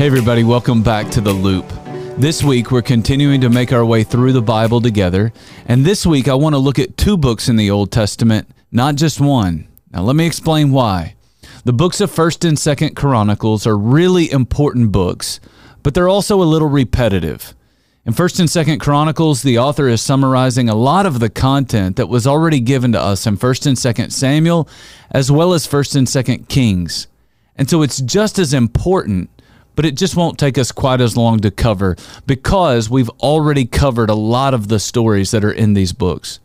Hey, everybody, welcome back to The Loop. This week, we're continuing to make our way through the Bible together. And this week, I want to look at two books in the Old Testament, not just one. Now, let me explain why. The books of 1st and 2nd Chronicles are really important books, but they're also a little repetitive. In 1st and 2nd Chronicles, the author is summarizing a lot of the content that was already given to us in 1st and 2nd Samuel, as well as 1st and 2nd Kings. And so it's just as important but it just won't take us quite as long to cover because we've already covered a lot of the stories that are in these books.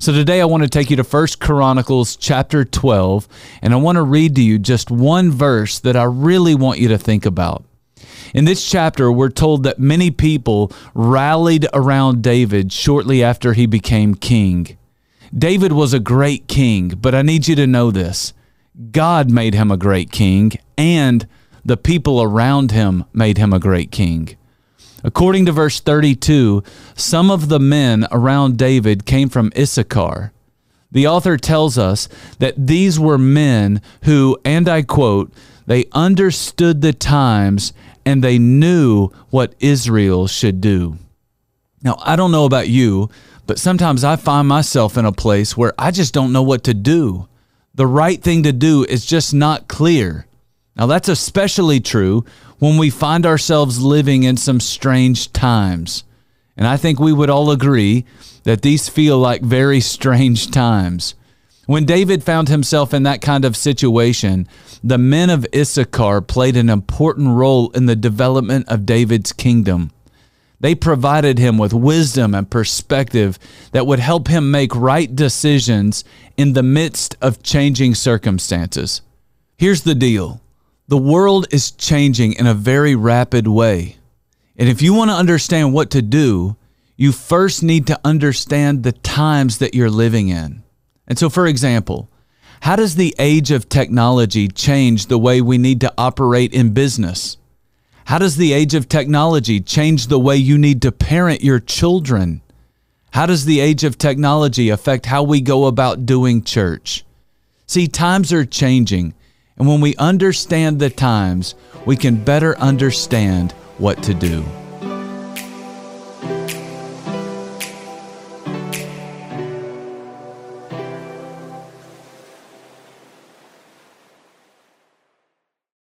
So today I want to take you to First Chronicles chapter 12 and I want to read to you just one verse that I really want you to think about. In this chapter, we're told that many people rallied around David shortly after he became king. David was a great king, but I need you to know this God made him a great king, and the people around him made him a great king. According to verse 32, some of the men around David came from Issachar. The author tells us that these were men who, and I quote, they understood the times and they knew what Israel should do. Now, I don't know about you, but sometimes I find myself in a place where I just don't know what to do. The right thing to do is just not clear. Now, that's especially true when we find ourselves living in some strange times. And I think we would all agree that these feel like very strange times. When David found himself in that kind of situation, the men of Issachar played an important role in the development of David's kingdom. They provided him with wisdom and perspective that would help him make right decisions in the midst of changing circumstances. Here's the deal the world is changing in a very rapid way. And if you want to understand what to do, you first need to understand the times that you're living in. And so, for example, how does the age of technology change the way we need to operate in business? How does the age of technology change the way you need to parent your children? How does the age of technology affect how we go about doing church? See, times are changing, and when we understand the times, we can better understand what to do.